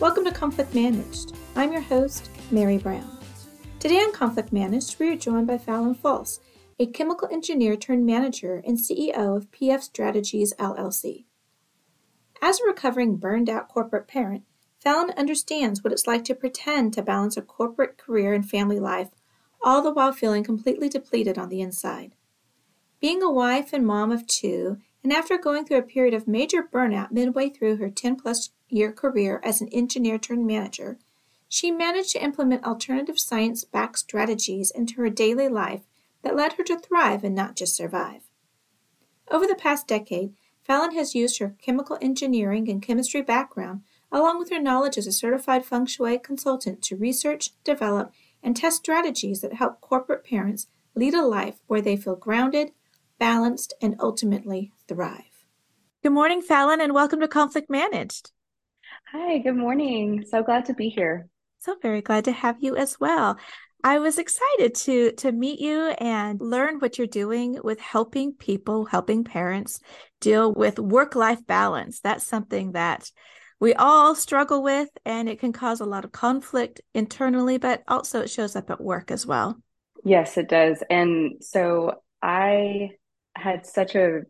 Welcome to Conflict Managed. I'm your host, Mary Brown. Today on Conflict Managed, we are joined by Phallyn Folse, a chemical engineer turned manager and CEO of PF Strategies LLC. As a recovering burned out corporate parent, Phallyn understands what it's like to pretend to balance a corporate career and family life, all the while feeling completely depleted on the inside. Being a wife and mom of two, and after going through a period of major burnout midway through her 10 plus year career as an engineer turned manager, she managed to implement alternative science backed strategies into her daily life that led her to thrive and not just survive. Over the past decade, Phallyn has used her chemical engineering and chemistry background, along with her knowledge as a certified feng shui consultant, to research, develop, and test strategies that help corporate parents lead a life where they feel grounded, balanced, and ultimately thrive. Good morning, Phallyn, and welcome to Conflict Managed. Hi, good morning. So glad to be here. So very glad to have you as well. I was excited to to meet you and learn what you're doing with helping people, helping parents deal with work-life balance. That's something that we all struggle with and it can cause a lot of conflict internally, but also it shows up at work as well. Yes, it does. And so I had such a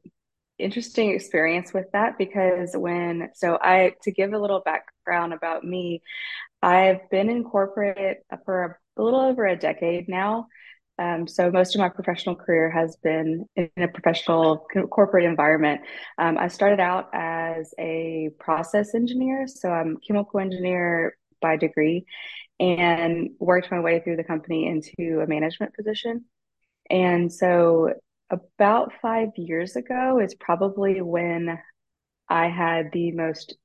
interesting experience with that because when so I to give a little background about me, I've been in corporate for a little over a decade now. Um, so most of my professional career has been in a professional corporate environment. Um, I started out as a process engineer, so I'm chemical engineer by degree, and worked my way through the company into a management position. And so about five years ago is probably when I had the most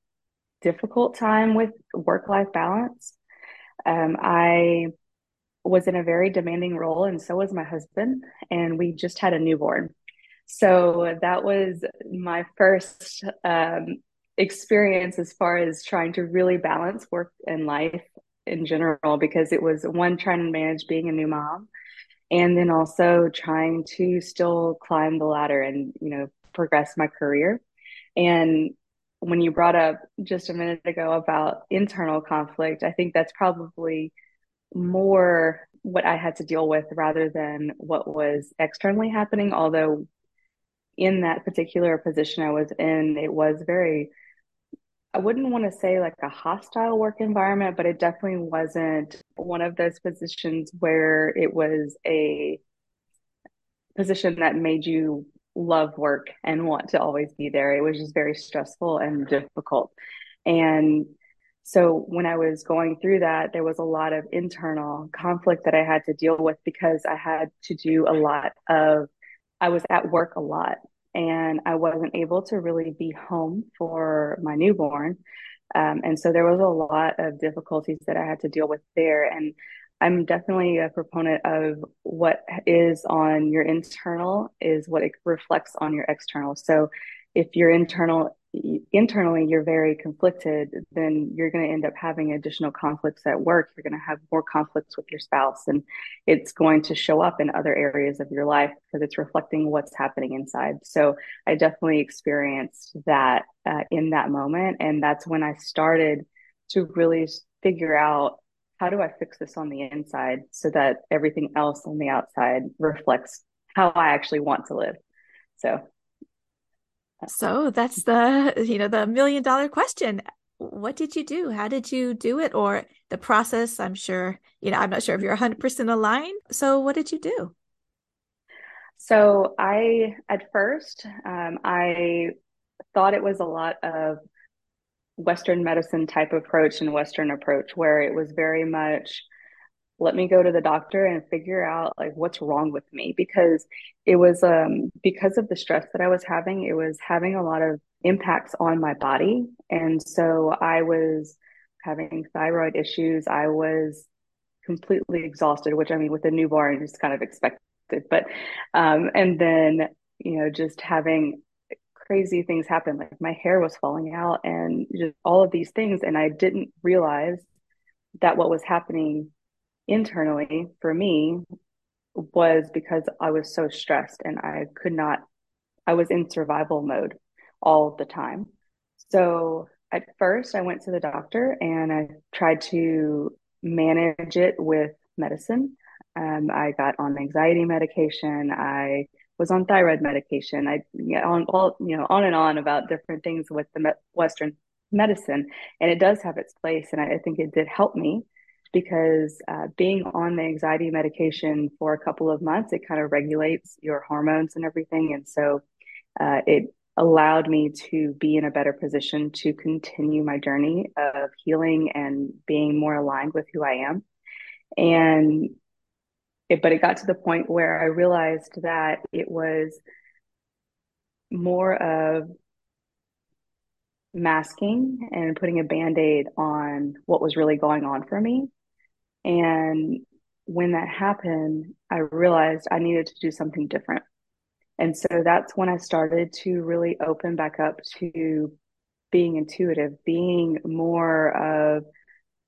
difficult time with work life balance. Um, I was in a very demanding role, and so was my husband, and we just had a newborn. So that was my first um, experience as far as trying to really balance work and life in general, because it was one trying to manage being a new mom and then also trying to still climb the ladder and you know progress my career. And when you brought up just a minute ago about internal conflict i think that's probably more what i had to deal with rather than what was externally happening although in that particular position i was in it was very I wouldn't want to say like a hostile work environment, but it definitely wasn't one of those positions where it was a position that made you love work and want to always be there. It was just very stressful and difficult. And so when I was going through that, there was a lot of internal conflict that I had to deal with because I had to do a lot of, I was at work a lot and I wasn't able to really be home for my newborn. Um, and so there was a lot of difficulties that I had to deal with there. And I'm definitely a proponent of what is on your internal is what it reflects on your external. So if your internal internally you're very conflicted, then you're going to end up having additional conflicts at work. You're going to have more conflicts with your spouse, and it's going to show up in other areas of your life because it's reflecting what's happening inside. So I definitely experienced that uh, in that moment. And that's when I started to really figure out how do I fix this on the inside so that everything else on the outside reflects how I actually want to live. So so that's the, you know, the million dollar question. What did you do? How did you do it? Or the process? I'm sure, you know, I'm not sure if you're 100% aligned. So what did you do? So I, at first, um, I thought it was a lot of Western medicine type approach and Western approach, where it was very much let me go to the doctor and figure out like what's wrong with me because it was um because of the stress that I was having it was having a lot of impacts on my body. And so I was having thyroid issues. I was completely exhausted which I mean with a newborn is kind of expected but um and then you know just having crazy things happen like my hair was falling out and just all of these things. And I didn't realize that what was happening internally for me was because I was so stressed and I could not, I was in survival mode all the time. So at first, I went to the doctor and I tried to manage it with medicine. Um, I got on anxiety medication. I was on thyroid medication. I you know, on all you know on and on about different things with the Western medicine, and it does have its place. And I, I think it did help me because uh, being on the anxiety medication for a couple of months, it kind of regulates your hormones and everything, and so uh, it allowed me to be in a better position to continue my journey of healing and being more aligned with who I am. And it, but it got to the point where I realized that it was more of masking and putting a band-aid on what was really going on for me. And when that happened, I realized I needed to do something different. And so that's when I started to really open back up to being intuitive, being more of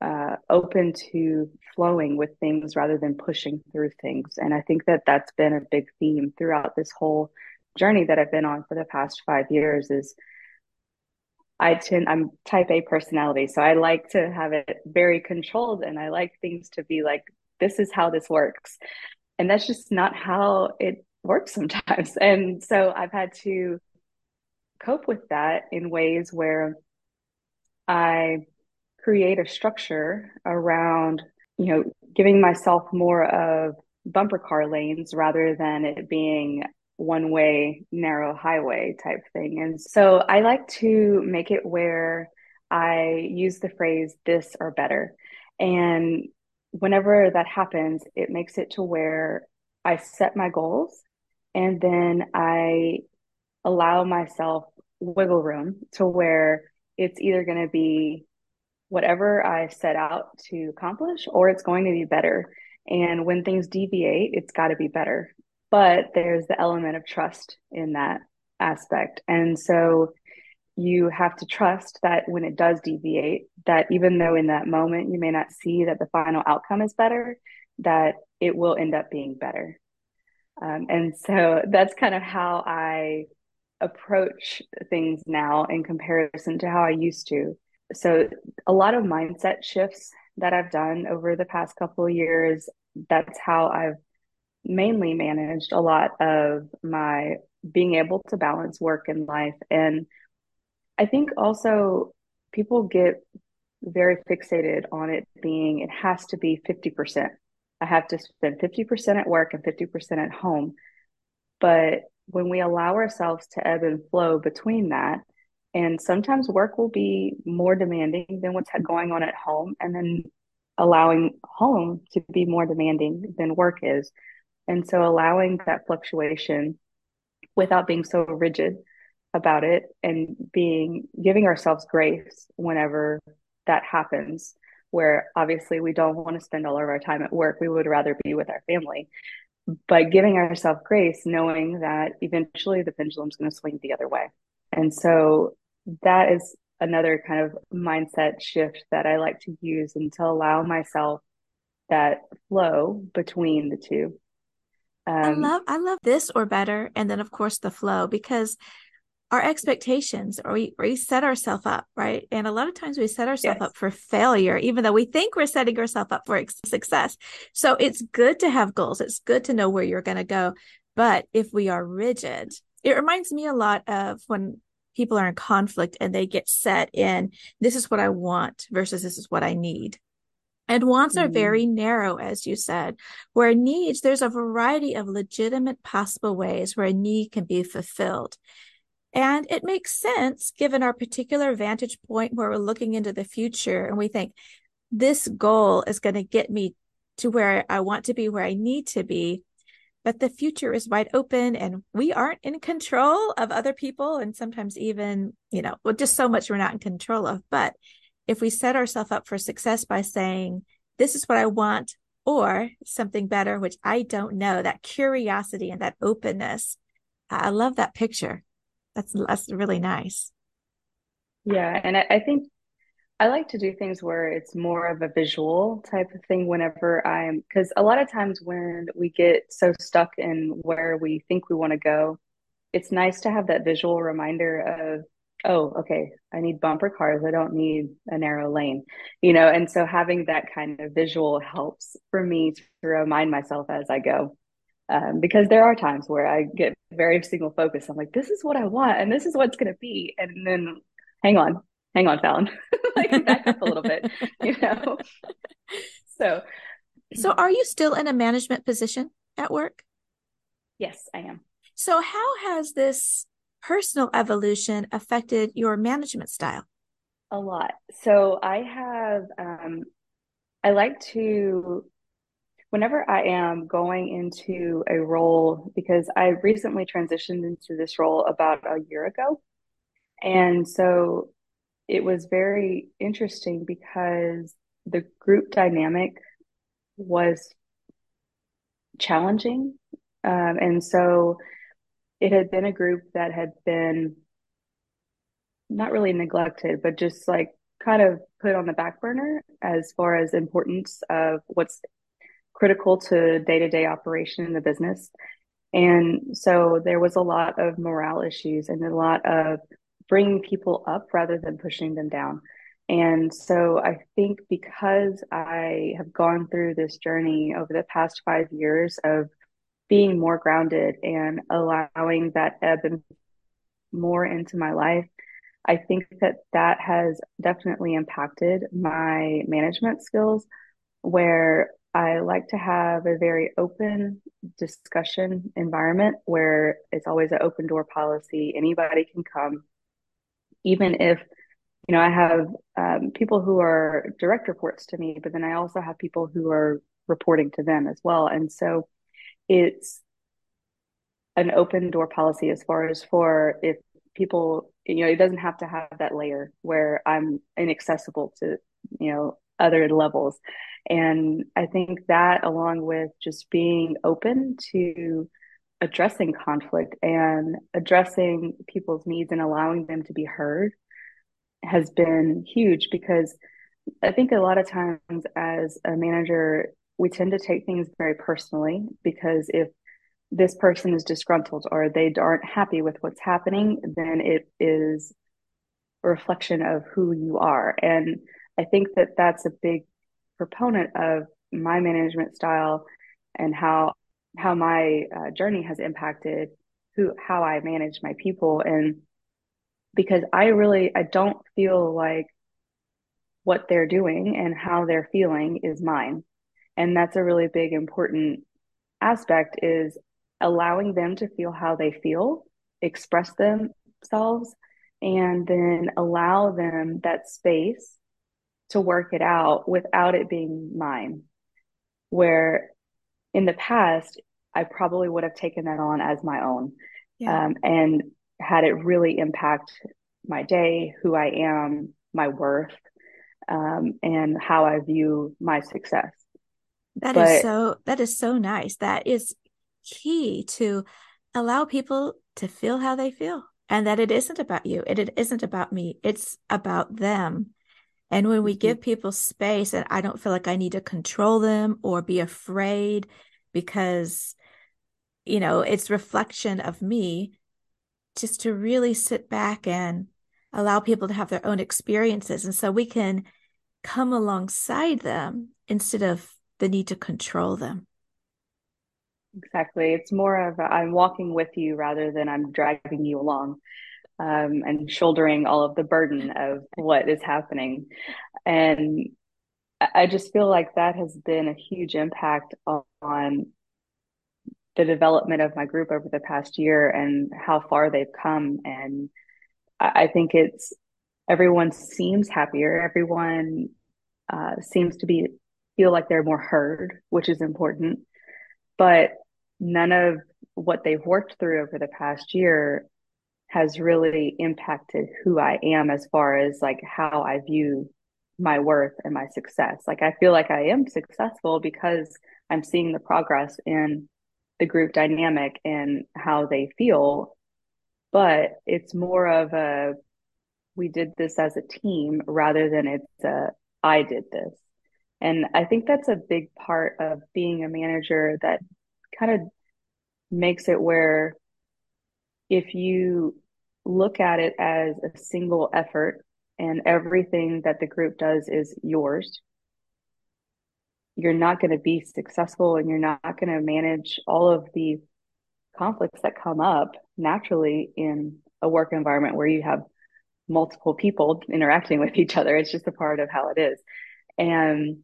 uh, open to flowing with things rather than pushing through things. And I think that that's been a big theme throughout this whole journey that I've been on for the past five years is I tend I'm type A personality, so I like to have it very controlled and I like things to be like this is how this works. And that's just not how it works sometimes. And so I've had to cope with that in ways where I create a structure around, you know, giving myself more of bumper car lanes rather than it being one way, narrow highway type thing. And so I like to make it where I use the phrase this or better. And whenever that happens, it makes it to where I set my goals and then I allow myself wiggle room to where it's either going to be whatever I set out to accomplish, or it's going to be better. And when things deviate, it's got to be better. But there's the element of trust in that aspect. And so you have to trust that when it does deviate, that even though in that moment you may not see that the final outcome is better, that it will end up being better. Um, and so that's kind of how I approach things now in comparison to how I used to so a lot of mindset shifts that I've done over the past couple of years. That's how I've mainly managed a lot of my being able to balance work and life. And I think also people get very fixated on it being, it has to be 50%. I have to spend 50% at work and 50% at home. But when we allow ourselves to ebb and flow between that, and sometimes work will be more demanding than what's going on at home, and then allowing home to be more demanding than work is. And so allowing that fluctuation without being so rigid about it and being giving ourselves grace whenever that happens where obviously we don't want to spend all of our time at work we would rather be with our family but giving ourselves grace knowing that eventually the pendulum's going to swing the other way and so that is another kind of mindset shift that I like to use and to allow myself that flow between the two. Um, I love I love this or better, and then of course the flow because our expectations or we, we set ourselves up right and a lot of times we set ourselves yes. up for failure even though we think we're setting ourselves up for success so it's good to have goals it's good to know where you're going to go but if we are rigid it reminds me a lot of when people are in conflict and they get set in this is what I want versus this is what I need. And wants mm-hmm. are very narrow, as you said, where needs, there's a variety of legitimate possible ways where a need can be fulfilled. And it makes sense given our particular vantage point where we're looking into the future and we think this goal is going to get me to where I want to be, where I need to be but the future is wide open and we aren't in control of other people and sometimes even you know well just so much we're not in control of but if we set ourselves up for success by saying this is what i want or something better which i don't know that curiosity and that openness i love that picture. That's that's really nice. Yeah and i, I think I like to do things where it's more of a visual type of thing whenever I'm, because a lot of times when we get so stuck in where we think we want to go, it's nice to have that visual reminder of, oh, okay, I need bumper cars. I don't need a narrow lane, you know? And so having that kind of visual helps for me to remind myself as I go. Um, because there are times where I get very single focused. I'm like, this is what I want and this is what's going to be. And then hang on, hang on, Phallyn, like back up a little bit, you know? So, so are you still in a management position at work? Yes, I am. So, how has this personal evolution affected your management style? A lot. So, I have, um, I like to, whenever I am going into a role, because I recently transitioned into this role about a year ago. And so it was very interesting because the group dynamic was challenging. Um, and so it had been a group that had been not really neglected, but just like kind of put on the back burner as far as importance of what's critical to day-to-day operation in the business. And so there was a lot of morale issues and a lot of bringing people up rather than pushing them down. And so I think because I have gone through this journey over the past five years of being more grounded and allowing that ebb and more into my life, I think that that has definitely impacted my management skills where I like to have a very open discussion environment where it's always an open door policy. Anybody can come, even if you know, I have um, people who are direct reports to me, but then I also have people who are reporting to them as well. And so it's an open door policy as far as for if people, you know, it doesn't have to have that layer where I'm inaccessible to, you know, other levels. And I think that along with just being open to addressing conflict and addressing people's needs and allowing them to be heard has been huge because I think a lot of times as a manager, we tend to take things very personally because if this person is disgruntled or they aren't happy with what's happening, then it is a reflection of who you are. And I think that that's a big proponent of my management style and how how my uh, journey has impacted who how I manage my people and because I really I don't feel like what they're doing and how they're feeling is mine. And that's a really big important aspect is allowing them to feel how they feel, express themselves and then allow them that space to work it out without it being mine. Where in the past, I probably would have taken that on as my own. Yeah. Um, and had it really impact my day, who I am, my worth, um, and how I view my success. That but, is so that is so nice. That is key to allow people to feel how they feel and that it isn't about you. It, it isn't about me. It's about them. And when we mm-hmm. give people space and I don't feel like I need to control them or be afraid because you know, it's reflection of me, just to really sit back and allow people to have their own experiences. And so we can come alongside them instead of the need to control them. Exactly. It's more of i am walking with you rather than I'm dragging you along um, and shouldering all of the burden of what is happening. And I just feel like that has been a huge impact on the development of my group over the past year and how far they've come. And I think it's everyone seems happier. Everyone uh, seems to be feel like they're more heard, which is important. But none of what they've worked through over the past year has really impacted who I am as far as like how I view my worth and my success. Like I feel like I am successful because I'm seeing the progress in the group dynamic and how they feel. But it's more of a we did this as a team rather than it's a I did this. And I think that's a big part of being a manager that kind of makes it where if you look at it as a single effort and everything that the group does is yours, you're not going to be successful and you're not going to manage all of the conflicts that come up naturally in a work environment where you have multiple people interacting with each other. It's just a part of how it is. And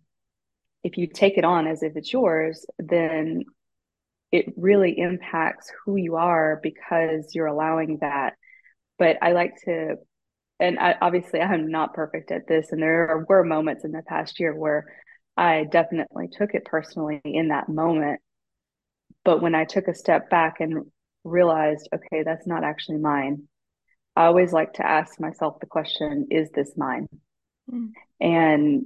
if you take it on as if it's yours, then it really impacts who you are because you're allowing that. But I like to, and I, obviously I'm not perfect at this. And there were moments in the past year where I definitely took it personally in that moment. But when I took a step back and realized, okay, that's not actually mine, I always like to ask myself the question, is this mine? Mm. And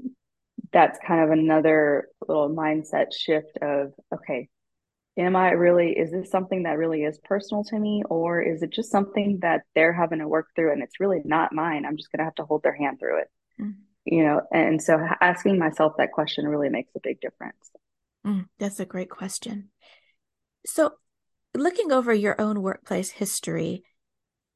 that's kind of another little mindset shift of, okay, am I really, is this something that really is personal to me? Or is it just something that they're having to work through and it's really not mine? I'm just going to have to hold their hand through it. Mm. You know, and so asking myself that question really makes a big difference. Mm, that's a great question. So, looking over your own workplace history,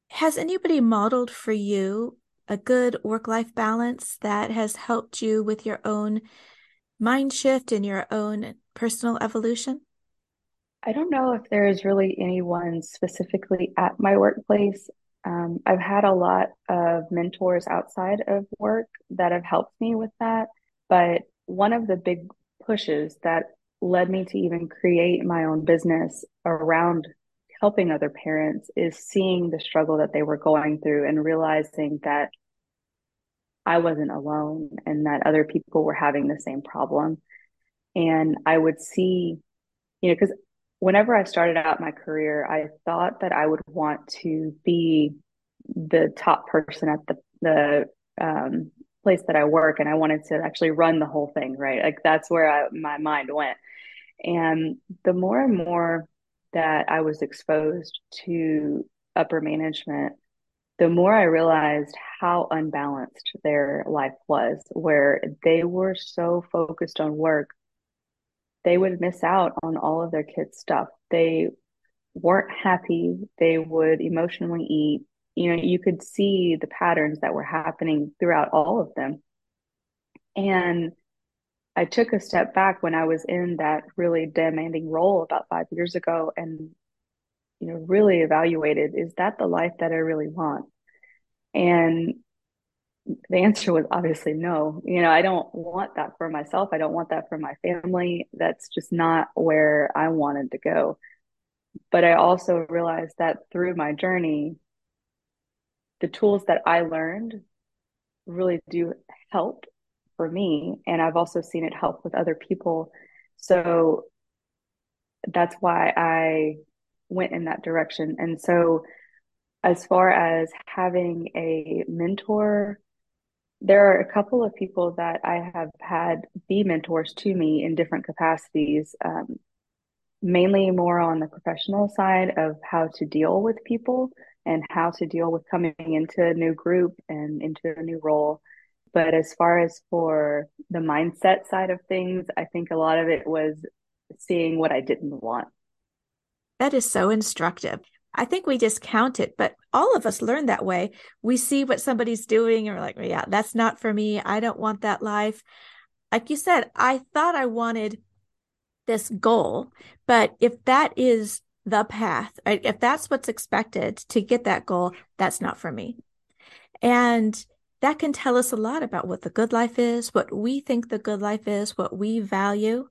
has anybody modeled for you a good work life balance that has helped you with your own mind shift and your own personal evolution? I don't know if there is really anyone specifically at my workplace. Um, I've had a lot of mentors outside of work that have helped me with that. But one of the big pushes that led me to even create my own business around helping other parents is seeing the struggle that they were going through and realizing that I wasn't alone and that other people were having the same problem. And I would see, you know, because whenever I started out my career, I thought that I would want to be the top person at the the um, place that I work, and I wanted to actually run the whole thing, right? Like that's where I, my mind went. And the more and more that I was exposed to upper management, the more I realized how unbalanced their life was, where they were so focused on work, they would miss out on all of their kids' stuff. They weren't happy. They would emotionally eat. You know, you could see the patterns that were happening throughout all of them. And I took a step back when I was in that really demanding role about five years ago and, you know, really evaluated is that the life that I really want? And the answer was obviously no. You know, I don't want that for myself. I don't want that for my family. That's just not where I wanted to go. But I also realized that through my journey, the tools that I learned really do help for me and i've also seen it help with other people. So that's why i went in that direction. And so as far as having a mentor there are a couple of people that i have had be mentors to me in different capacities um, mainly more on the professional side of how to deal with people and how to deal with coming into a new group and into a new role but as far as for the mindset side of things, I think a lot of it was seeing what I didn't want. That is so instructive. I think we discount it, but all of us learn that way. We see what somebody's doing and we're like, yeah, that's not for me. I don't want that life. Like you said, I thought I wanted this goal, but if that is the path, right, if that's what's expected to get that goal, that's not for me. And that can tell us a lot about what the good life is, what we think the good life is, what we value.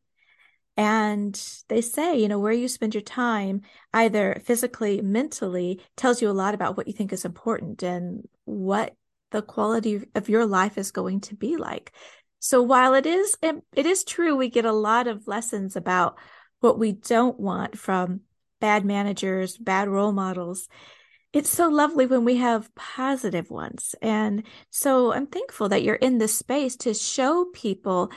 And they say, you know, where you spend your time, either physically, mentally, tells you a lot about what you think is important and what the quality of your life is going to be like. So while it is, it is true, we get a lot of lessons about what we don't want from bad managers, bad role models it's so lovely when we have positive ones. And so I'm thankful that you're in this space to show people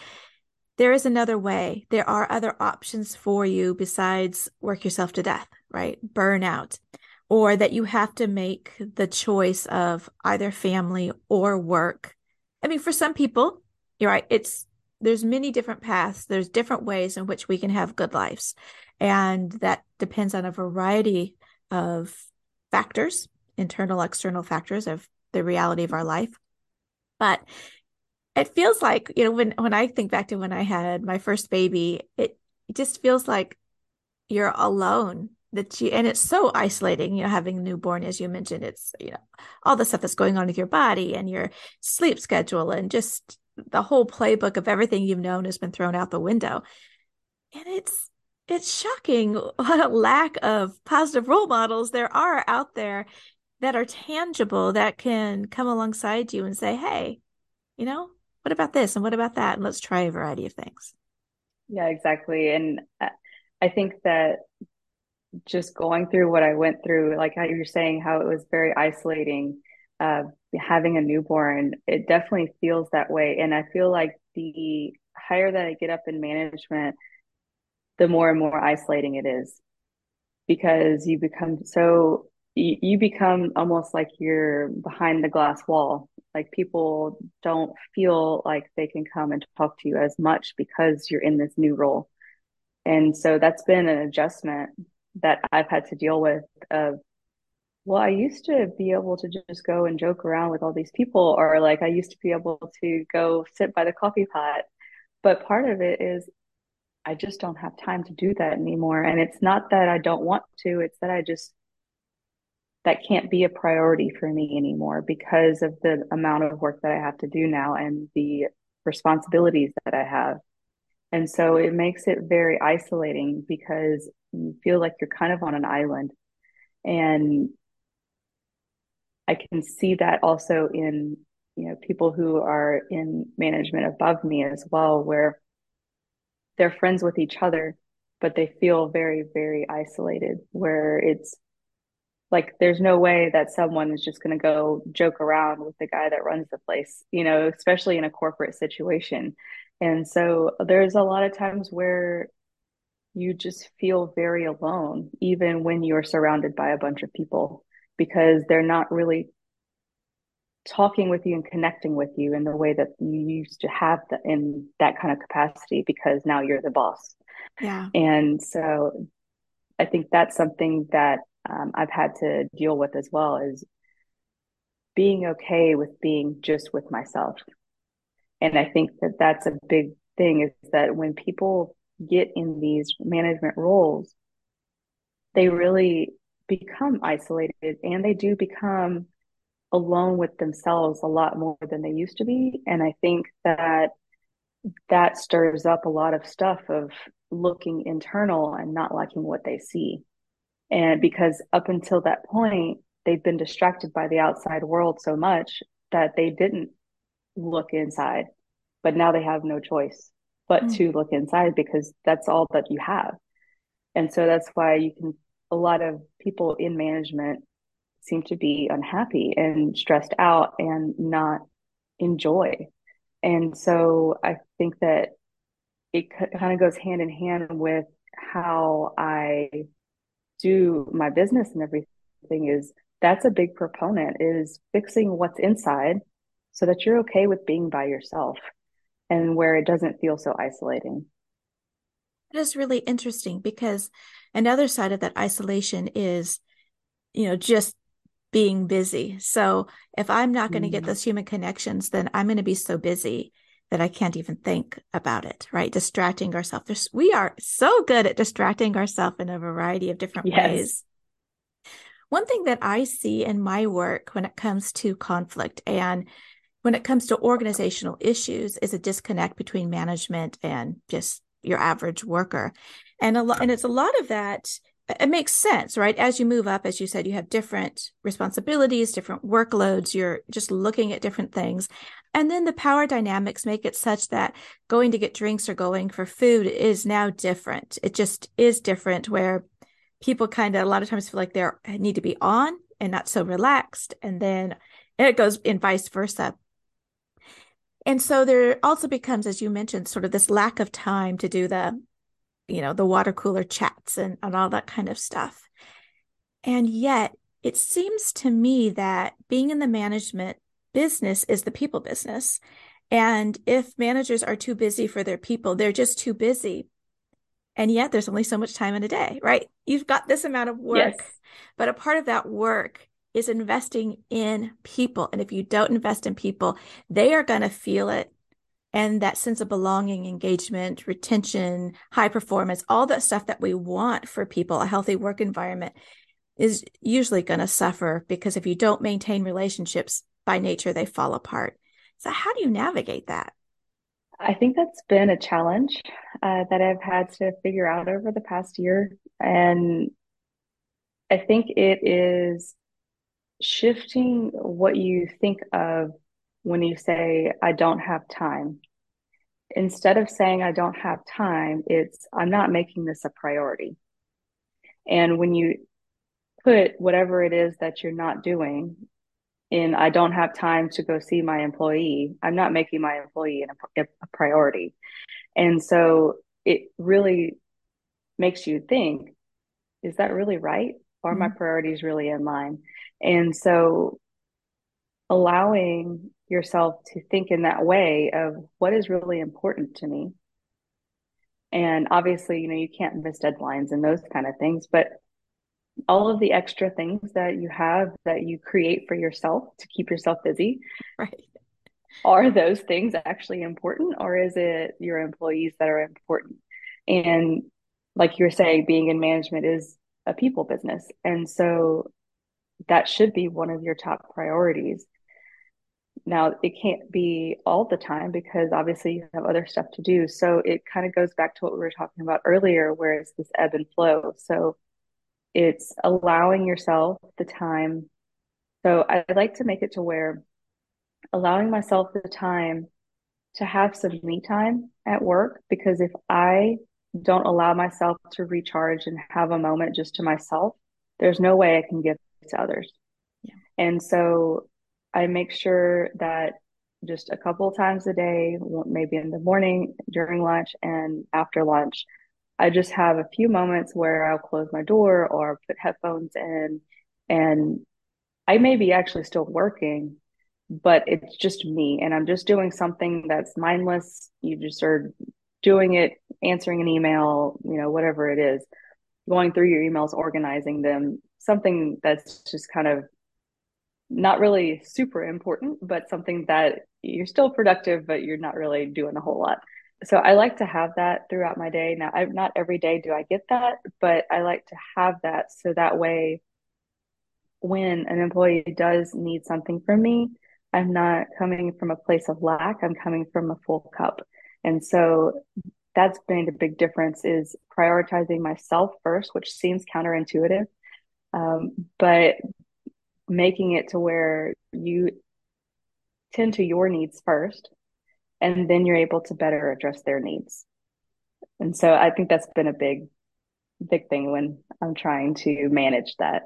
there is another way. There are other options for you besides work yourself to death, right? Burnout, or that you have to make the choice of either family or work. I mean, for some people, you're right. It's, there's many different paths. There's different ways in which we can have good lives. And that depends on a variety of factors. internal, external factors of the reality of our life. But it feels like, you know, when when I think back to when I had my first baby, it, it just feels like you're alone that you and it's so isolating you know having a newborn as you mentioned it's you know all the stuff that's going on with your body and your sleep schedule and just the whole playbook of everything you've known has been thrown out the window and it's it's shocking what a lack of positive role models there are out there that are tangible that can come alongside you and say hey you know what about this and what about that? And let's try a variety of things. Yeah exactly. And i think that just going through what I went through, like how you're saying how it was very isolating, uh, having a newborn, it definitely feels that way. And I feel like the higher that I get up in management, the more and more isolating it is because you become so you, you become almost like you're behind the glass wall like people don't feel like they can come and talk to you as much because you're in this new role and so that's been an adjustment that I've had to deal with of well, I used to be able to just go and joke around with all these people, or like I used to be able to go sit by the coffee pot. But part of it is I just don't have time to do that anymore. And it's not that I don't want to, it's that I just, that can't be a priority for me anymore because of the amount of work that I have to do now and the responsibilities that I have. And so it makes it very isolating because you feel like you're kind of on an island. And I can see that also in, you know, people who are in management above me as well, where they're friends with each other, but they feel very, very isolated, where it's like there's no way that someone is just going to go joke around with the guy that runs the place, you know, especially in a corporate situation. And so there's a lot of times where you just feel very alone, even when you're surrounded by a bunch of people, because they're not really talking with you and connecting with you in the way that you used to have the, in that kind of capacity because now you're the boss. Yeah. And so I think that's something that um, I've had to deal with as well is being okay with being just with myself. And I think that that's a big thing is that when people get in these management roles, they really become isolated and they do become alone with themselves a lot more than they used to be. And I think that that stirs up a lot of stuff of looking internal and not liking what they see. And because up until that point, they've been distracted by the outside world so much that they didn't look inside, but now they have no choice but mm. to look inside because that's all that you have. And so that's why you can, a lot of people in management seem to be unhappy and stressed out and not enjoy. And so I think that it kind of goes hand in hand with how I do my business and everything is that's a big proponent is fixing what's inside so that you're okay with being by yourself and where it doesn't feel so isolating. It is really interesting because another side of that isolation is, you know, just being busy. So if I'm not going to get mm. those human connections, then I'm going to be so busy that I can't even think about it, right? Distracting ourselves. There's, we are so good at distracting ourselves in a variety of different yes. ways. One thing that I see in my work when it comes to conflict and when it comes to organizational issues is a disconnect between management and just your average worker. And a lot, and it's a lot of that. It makes sense, right? As you move up, as you said, you have different responsibilities, different workloads. You're just looking at different things. And then the power dynamics make it such that going to get drinks or going for food is now different. It just is different where people kind of a lot of times feel like they eh, need to be on and not so relaxed. And then it goes in vice versa. And so there also becomes, as you mentioned, sort of this lack of time to do the, you know, the water cooler chats and, and all that kind of stuff. And yet it seems to me that being in the management business is the people business. And if managers are too busy for their people, they're just too busy. And yet there's only so much time in a day, right? You've got this amount of work, yes. but a part of that work is investing in people. And if you don't invest in people, they are going to feel it. And that sense of belonging, engagement, retention, high performance, all that stuff that we want for people, a healthy work environment is usually going to suffer because if you don't maintain relationships by nature, they fall apart. So, how do you navigate that? I think that's been a challenge uh, that I've had to figure out over the past year. And I think it is shifting what you think of when you say, I don't have time. Instead of saying, I don't have time, it's, I'm not making this a priority. And when you put whatever it is that you're not doing in, I don't have time to go see my employee, I'm not making my employee a, a priority. And so it really makes you think, is that really right? Are mm-hmm. my priorities really in line? And so allowing yourself to think in that way of what is really important to me. And obviously, you know, you can't miss deadlines and those kind of things, but all of the extra things that you have that you create for yourself to keep yourself busy. Right. Are those things actually important or is it your employees that are important? And like you're saying, being in management is a people business. And so that should be one of your top priorities. Now, it can't be all the time because obviously you have other stuff to do. So it kind of goes back to what we were talking about earlier, where it's this ebb and flow. So it's allowing yourself the time. So I like to make it to where allowing myself the time to have some me time at work because if I don't allow myself to recharge and have a moment just to myself, there's no way I can give to others. Yeah. And so I make sure that just a couple times a day, maybe in the morning, during lunch, and after lunch, I just have a few moments where I'll close my door or put headphones in and I may be actually still working, but it's just me and I'm just doing something that's mindless. You just are doing it, answering an email, you know, whatever it is, going through your emails, organizing them, something that's just kind of not really super important, but something that you're still productive, but you're not really doing a whole lot. So I like to have that throughout my day. Now, I, not every day do I get that, but I like to have that so that way, when an employee does need something from me, I'm not coming from a place of lack. I'm coming from a full cup. And so that's been a big difference is prioritizing myself first, which seems counterintuitive. Um, but making it to where you tend to your needs first, and then you're able to better address their needs. And so I think that's been a big, big thing when I'm trying to manage that.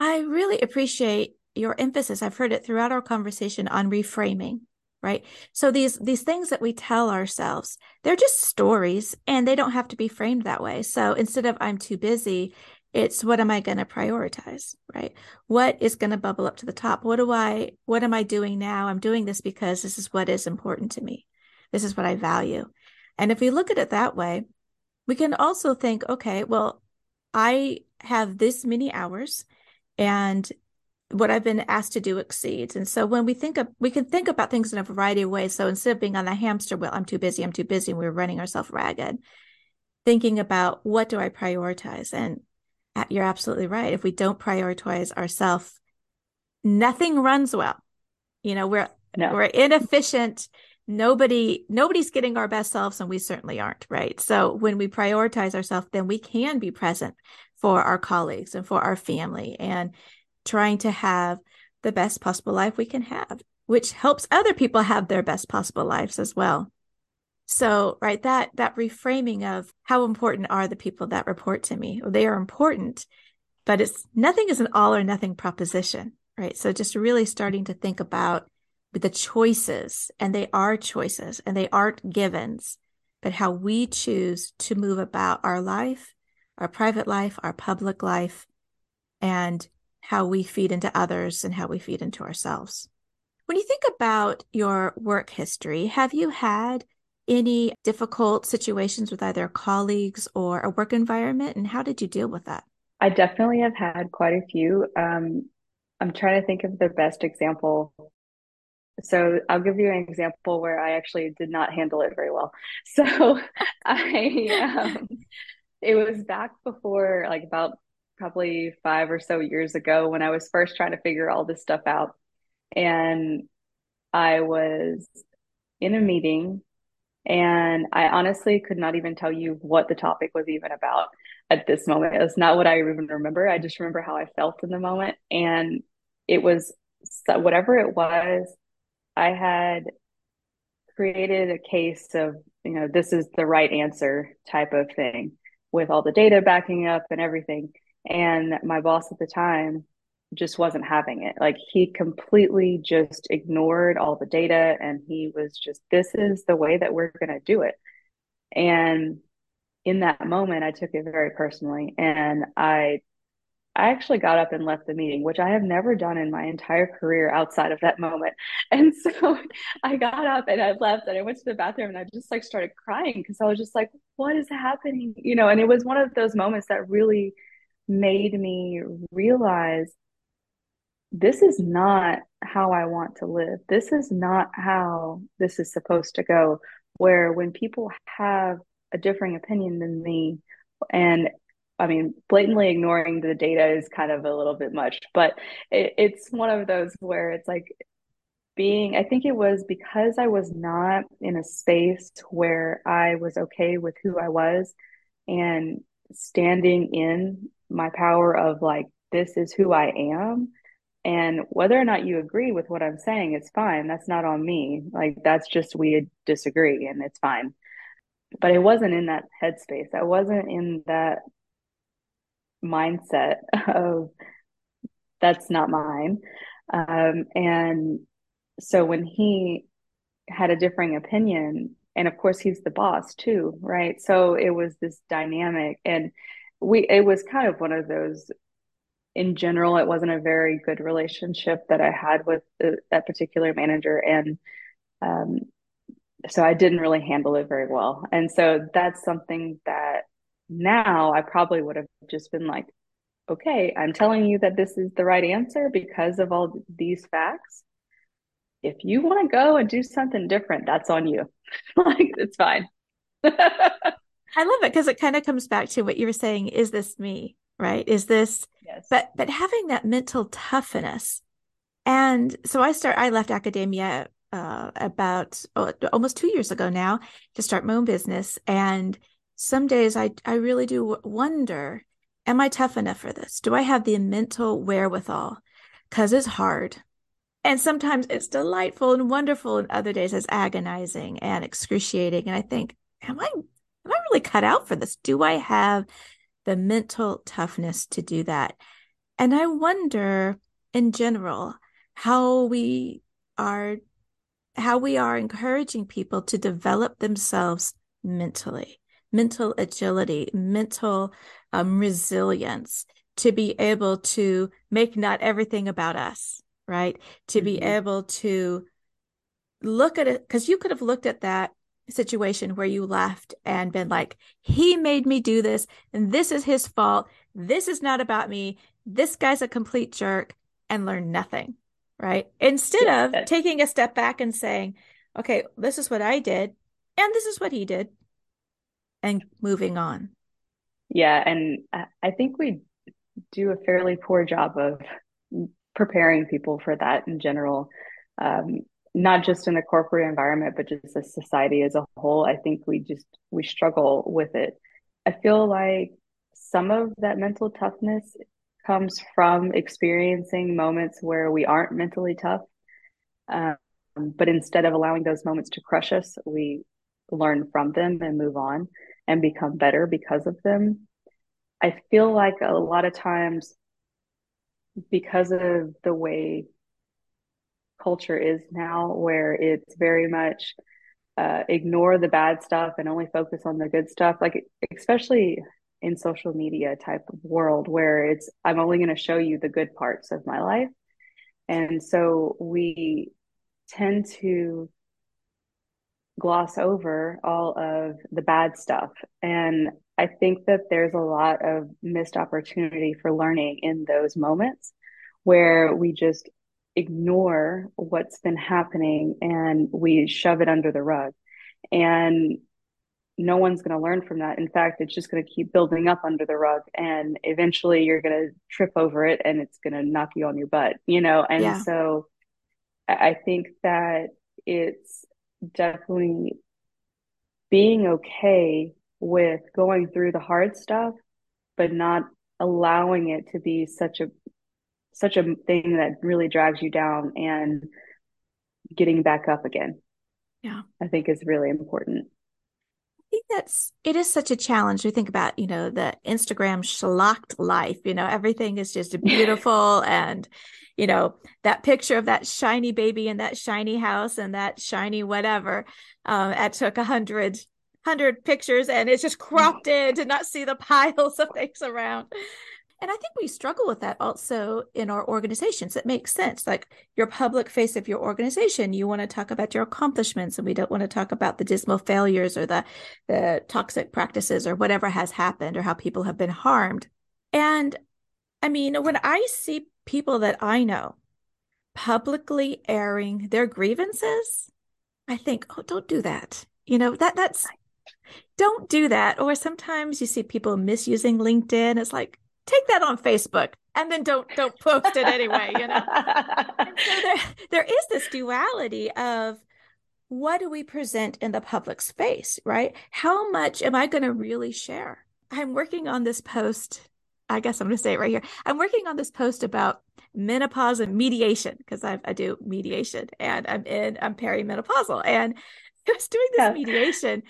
I really appreciate your emphasis. I've heard it throughout our conversation on reframing right so these these things that we tell ourselves they're just stories and they don't have to be framed that way so instead of i'm too busy it's what am i going to prioritize right what is going to bubble up to the top what do i what am i doing now i'm doing this because this is what is important to me this is what i value and if we look at it that way we can also think okay well i have this many hours and what I've been asked to do exceeds. And so when we think of, we can think about things in a variety of ways. So instead of being on the hamster wheel, I'm too busy, I'm too busy, and we're running ourselves ragged, thinking about what do I prioritize? And you're absolutely right. If we don't prioritize ourselves, nothing runs well. You know, we're no. we're inefficient. Nobody nobody's getting our best selves, and we certainly aren't, right? So when we prioritize ourselves, then we can be present for our colleagues and for our family and trying to have the best possible life we can have, which helps other people have their best possible lives as well. So, right, that that reframing of how important are the people that report to me? Well, they are important, but it's nothing is an all or nothing proposition, right? So just really starting to think about the choices, and they are choices and they aren't givens, but how we choose to move about our life, our private life, our public life, and how we feed into others and how we feed into ourselves. When you think about your work history, have you had any difficult situations with either colleagues or a work environment, and how did you deal with that? I definitely have had quite a few. Um, I'm trying to think of the best example. So I'll give you an example where I actually did not handle it very well. So I, um, it was back before, like about probably five or so years ago when I was first trying to figure all this stuff out. And I was in a meeting and I honestly could not even tell you what the topic was even about at this moment. It's not what I even remember. I just remember how I felt in the moment. And it was whatever it was, I had created a case of, you know, this is the right answer type of thing with all the data backing up and everything. And my boss at the time just wasn't having it. Like he completely just ignored all the data and he was just, this is the way that we're going to do it. And in that moment, I took it very personally and I I actually got up and left the meeting, which I have never done in my entire career outside of that moment. And so I got up and I left and I went to the bathroom and I just like started crying because I was just like, what is happening? You know, and it was one of those moments that really made me realize this is not how I want to live. This is not how this is supposed to go. Where when people have a differing opinion than me, and I mean, blatantly ignoring the data is kind of a little bit much, but it, it's one of those where it's like being, I think it was because I was not in a space where I was okay with who I was and standing in my power of like, this is who I am. And whether or not you agree with what I'm saying, it's fine. That's not on me. Like, that's just we disagree and it's fine. But it wasn't in that headspace. I wasn't in that mindset of that's not mine. Um, and so when he had a differing opinion, and of course he's the boss too, right? So it was this dynamic, and we it was kind of one of those. In general, it wasn't a very good relationship that I had with the, that particular manager, and um, so I didn't really handle it very well. And so that's something that now I probably would have just been like, okay, I'm telling you that this is the right answer because of all these facts. If you want to go and do something different, that's on you. like, it's fine. I love it because it kind of comes back to what you were saying is this me, right? Is this, yes. but, but having that mental toughness. And so I start, I left academia uh, about oh, almost two years ago now to start my own business. And some days I, I really do wonder am I tough enough for this? Do I have the mental wherewithal? Because it's hard. And sometimes it's delightful and wonderful, and other days it's agonizing and excruciating. And I think, am I am I really cut out for this? Do I have the mental toughness to do that? And I wonder in general how we are how we are encouraging people to develop themselves mentally mental agility, mental um, resilience to be able to make not everything about us, right? To mm-hmm. be able to look at it, because you could have looked at that situation where you left and been like, he made me do this, and this is his fault. This is not about me. This guy's a complete jerk, and learn nothing, right? Instead yeah. of taking a step back and saying, okay, this is what I did, and this is what he did and moving on. Yeah. And I think we do a fairly poor job of preparing people for that in general. Um, not just in the corporate environment, but just as society as a whole. I think we just we struggle with it. I feel like some of that mental toughness comes from experiencing moments where we aren't mentally tough. Um, but instead of allowing those moments to crush us, we learn from them and move on and become better because of them. I feel like a lot of times, because of the way culture is now, where it's very much uh, ignore the bad stuff and only focus on the good stuff, like especially in social media type of world where it's I'm only going to show you the good parts of my life. And so we tend to gloss over all of the bad stuff. And I think that there's a lot of missed opportunity for learning in those moments where we just ignore what's been happening and we shove it under the rug. And no one's going to learn from that. In fact, it's just going to keep building up under the rug. And eventually you're going to trip over it and it's going to knock you on your butt, you know? And yeah. so I think that it's definitely being okay with going through the hard stuff, but not allowing it to be such a such a thing that really drags you down and getting back up again. Yeah. I think is really important. I think that's it is such a challenge. We think about, you know, the Instagram schlocked life, you know, everything is just beautiful and you know, that picture of that shiny baby in that shiny house and that shiny whatever. Um, it took a hundred hundred pictures and it's just cropped in to not see the piles of things around. And I think we struggle with that also in our organizations. It makes sense. Like your public face of your organization, you want to talk about your accomplishments and we don't want to talk about the dismal failures or the, the toxic practices or whatever has happened or how people have been harmed. And I mean, when I see people that I know publicly airing their grievances, I think, oh, don't do that. You know, that that's don't do that. Or sometimes you see people misusing LinkedIn. It's like, take that on Facebook and then don't don't post it anyway, you know. so there, there is this duality of what do we present in the public space, right? How much am I going to really share? I'm working on this post. I guess I'm going to say it right here. I'm working on this post about menopause and mediation because I, I do mediation and I'm in I'm perimenopausal and I was doing this yeah. mediation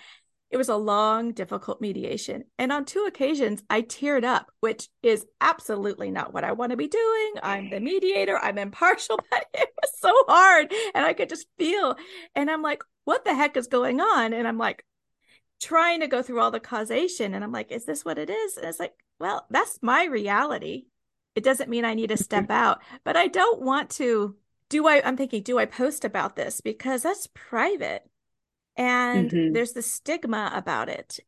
it was a long, difficult mediation. And on two occasions, I teared up, which is absolutely not what I want to be doing. I'm the mediator, I'm impartial, but it was so hard. And I could just feel, and I'm like, what the heck is going on? And I'm like, trying to go through all the causation. And I'm like, is this what it is? And it's like, well, that's my reality. It doesn't mean I need to step out, but I don't want to. Do I? I'm thinking, do I post about this? Because that's private and mm-hmm. there's the stigma about it.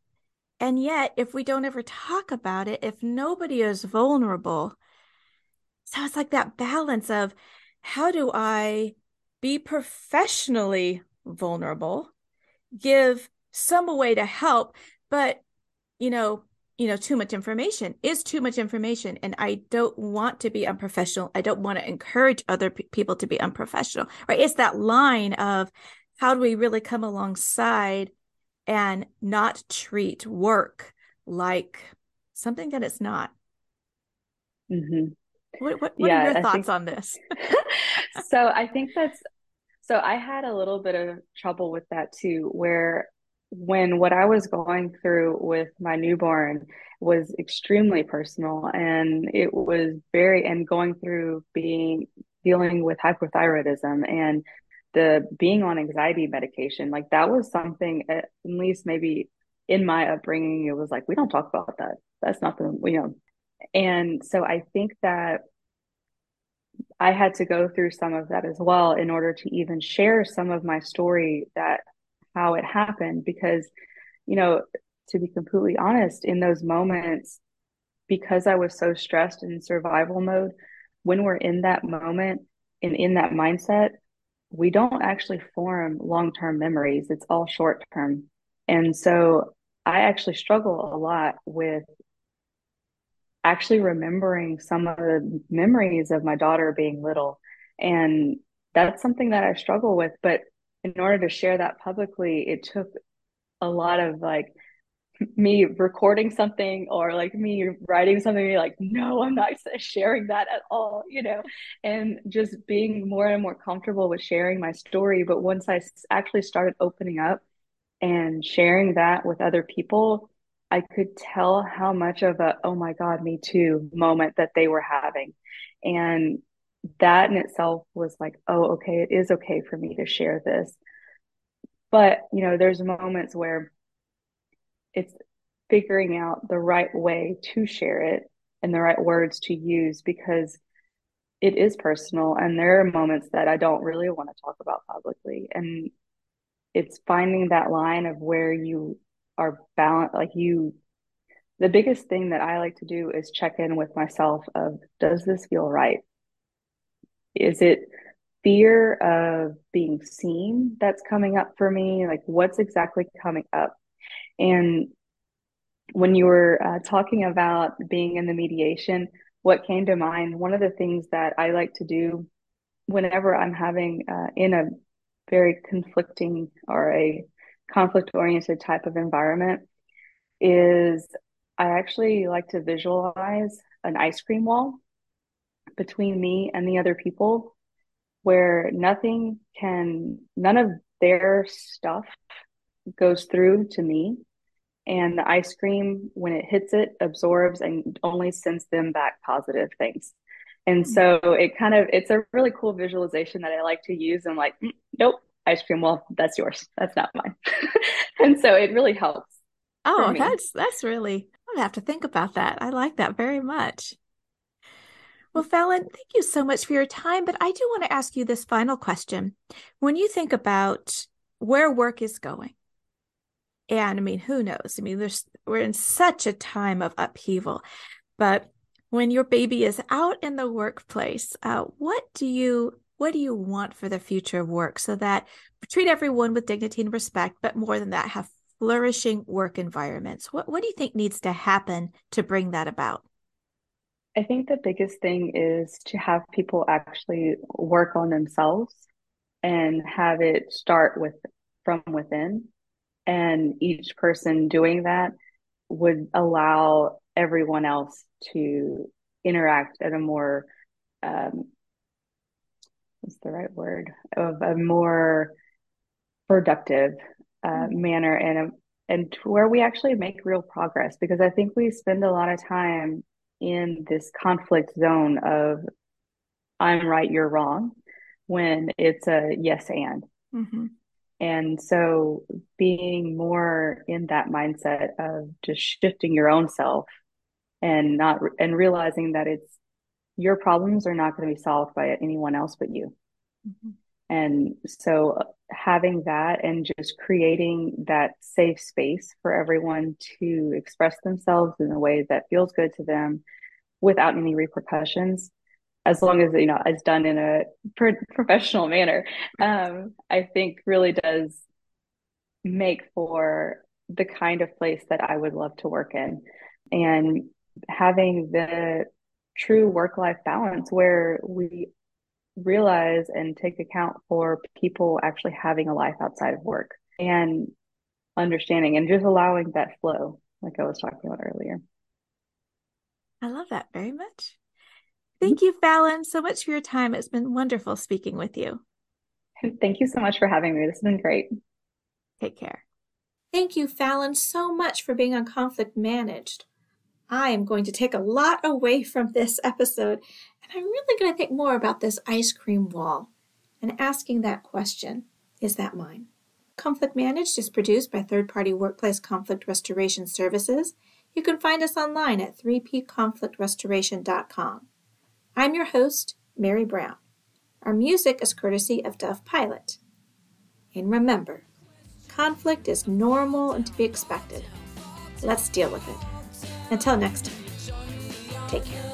And yet, if we don't ever talk about it, if nobody is vulnerable, so it's like that balance of how do I be professionally vulnerable, give some way to help, but you know, you know, too much information is too much information. And I don't want to be unprofessional. I don't want to encourage other people to be unprofessional, right? It's that line of how do we really come alongside and not treat work like something that it's not? Mm-hmm. What, what, what yeah, are your thoughts think, on this? so I think that's so I had a little bit of trouble with that too, where when what I was going through with my newborn was extremely personal and it was very and going through being dealing with hypothyroidism and the being on anxiety medication, like that was something, at least maybe in my upbringing, it was like, we don't talk about that. That's not the, you know. And so I think that I had to go through some of that as well in order to even share some of my story that how it happened. Because, you know, to be completely honest, in those moments, because I was so stressed in survival mode, when we're in that moment and in that mindset, we don't actually form long term memories, it's all short term. And so I actually struggle a lot with actually remembering some of the memories of my daughter being little. And that's something that I struggle with. But in order to share that publicly, it took a lot of like me recording something or like me writing something like no i'm not sharing that at all you know? And just being more and more comfortable with sharing my story. But once i actually started opening up and sharing that with other people i could tell how much of a oh my god me too moment that they were having. And that in itself was like oh okay it is okay for me to share this. But you know there's moments where it's figuring out the right way to share it and the right words to use because it is personal and there are moments that I don't really want to talk about publicly and it's finding that line of where you are balanced like you the biggest thing that I like to do is check in with myself of does this feel right is it fear of being seen that's coming up for me? Like, what's exactly coming up? And when you were uh, talking about being in the mediation, what came to mind, one of the things that I like to do whenever I'm having uh, in a very conflicting or a conflict oriented type of environment is I actually like to visualize an ice cream wall between me and the other people where nothing can, none of their stuff goes through to me. And the ice cream, when it hits it, absorbs and only sends them back positive things. And so it kind of, it's a really cool visualization that I like to use. And like, mm, nope, ice cream, well, that's yours. That's not mine. and so it really helps. Oh, that's, that's really, i'm gonna have to think about that. I like that very much. Well, Phallyn, thank you so much for your time. But I do want to ask you this final question. When you think about where work is going, and I mean, who knows? I mean, there's we're in such a time of upheaval, but when your baby is out in the workplace, uh, what do you what do you want for the future of work so that treat everyone with dignity and respect, but more than that, have flourishing work environments? What what do you think needs to happen to bring that about? I think the biggest thing is to have people actually work on themselves and have it start with from within. And each person doing that would allow everyone else to interact at a more um, what's the right word of a more productive uh, mm-hmm. manner and a, and where we actually make real progress because I think we spend a lot of time in this conflict zone of I'm right, you're wrong, when it's a yes and. Mm-hmm. And so being more in that mindset of just shifting your own self and not and realizing that it's your problems are not going to be solved by anyone else but you. Mm-hmm. And so having that and just creating that safe space for everyone to express themselves in a way that feels good to them without any repercussions as long as you know it's done in a pro- professional manner um, i think really does make for the kind of place that i would love to work in and having the true work life balance where we realize and take account for people actually having a life outside of work and understanding and just allowing that flow, like I was talking about earlier. I love that very much. Thank you, Phallyn, so much for your time. It's been wonderful speaking with you. Thank you so much for having me. This has been great. Take care. Thank you, Phallyn, so much for being on Conflict Managed. I am going to take a lot away from this episode, and I'm really going to think more about this ice cream wall and asking that question is that mine? Conflict Managed is produced by third party workplace conflict restoration services. You can find us online at 3pconflictrestoration.com. I'm your host, Mary Brown. Our music is courtesy of Dove Pilot. And remember, conflict is normal and to be expected. Let's deal with it. Until next time, take care.